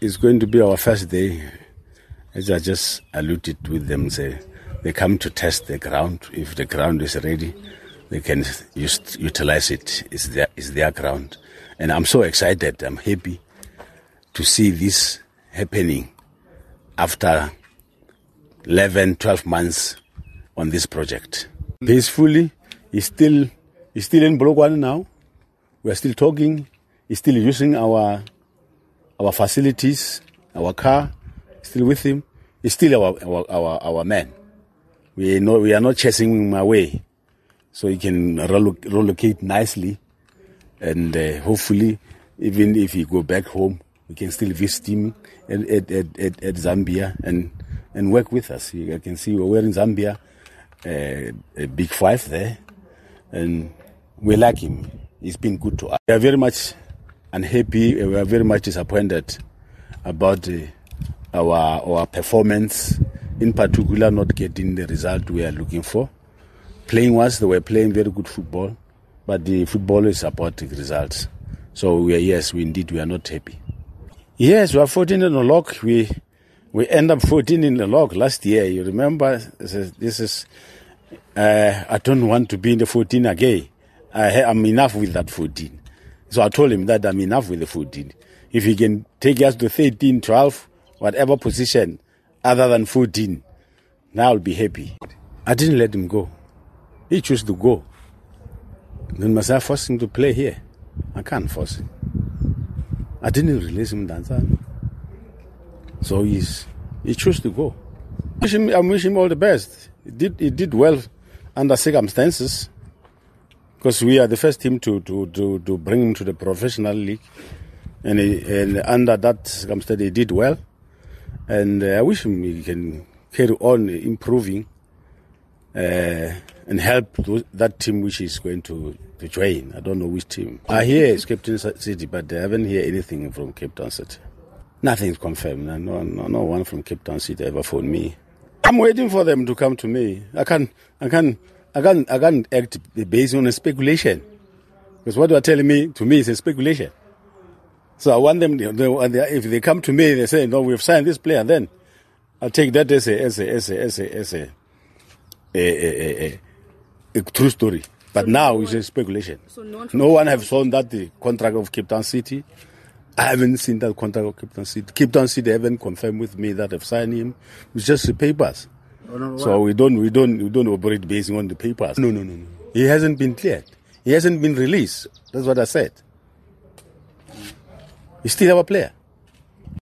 it's going to be our first day. As I just alluded with them, say they come to test the ground. If the ground is ready, they can use, utilize it. It's their, it's their ground. And I'm so excited. I'm happy to see this happening after 11, 12 months on this project. Peacefully, he's still, he's still in Polokwane now. We are still talking. He's still using our, our facilities, our car, still with him. He's still our, our, our, our man. We, know, we are not chasing him away. So he can relocate nicely. And uh, hopefully, even if he go back home, we can still visit him at, at, at, at Zambia and, and work with us. You can see we're in Zambia, uh, a big five there, and we like him. He's been good to us. We are very much unhappy. We are very much disappointed about uh, our our performance, in particular, not getting the result we are looking for. Playing once, they were playing very good football, but the football is about the results. So we are, yes, we indeed we are not happy. Yes, we are 14 in the log. We we end up 14 in the log last year. You remember? This is, this is uh, I don't want to be in the 14 again. I, I'm enough with that 14. So I told him that I'm enough with the 14. If he can take us to 13, 12, whatever position other than 14, now I'll be happy. I didn't let him go. He chose to go. Then must I force him to play here? I can't force him. I didn't release him that time. So he's he chose to go. I wish him, I wish him all the best. He did he did well under circumstances because we are the first team to, to, to, to bring him to the professional league. And, he, and under that circumstance, he did well. And uh, I wish him he can carry on improving uh, and help those, that team which is going to, to join. I don't know which team. I hear it's Cape Town City, but I haven't heard anything from Cape Town City. Nothing's confirmed. No, no, no one from Cape Town City ever phoned me. I'm waiting for them to come to me. I can't, I can't, I can't, I can't act based on a speculation. Because what you are telling me, to me, is a speculation. So I want them, if they come to me, they say, no, we've signed this player, then I'll take that as a, as a, as a, as a, as a, a, a, a, true story. But so now no it's a speculation. So no one, no one have shown that the contract of Cape Town City. I haven't seen that contract of Cape Town City. Cape Town City haven't confirmed with me that they've signed him. It's just the papers. No, so we don't, we don't, we don't operate based on the papers. No, no, no, no. He hasn't been cleared. He hasn't been released. That's what I said. He's still our player.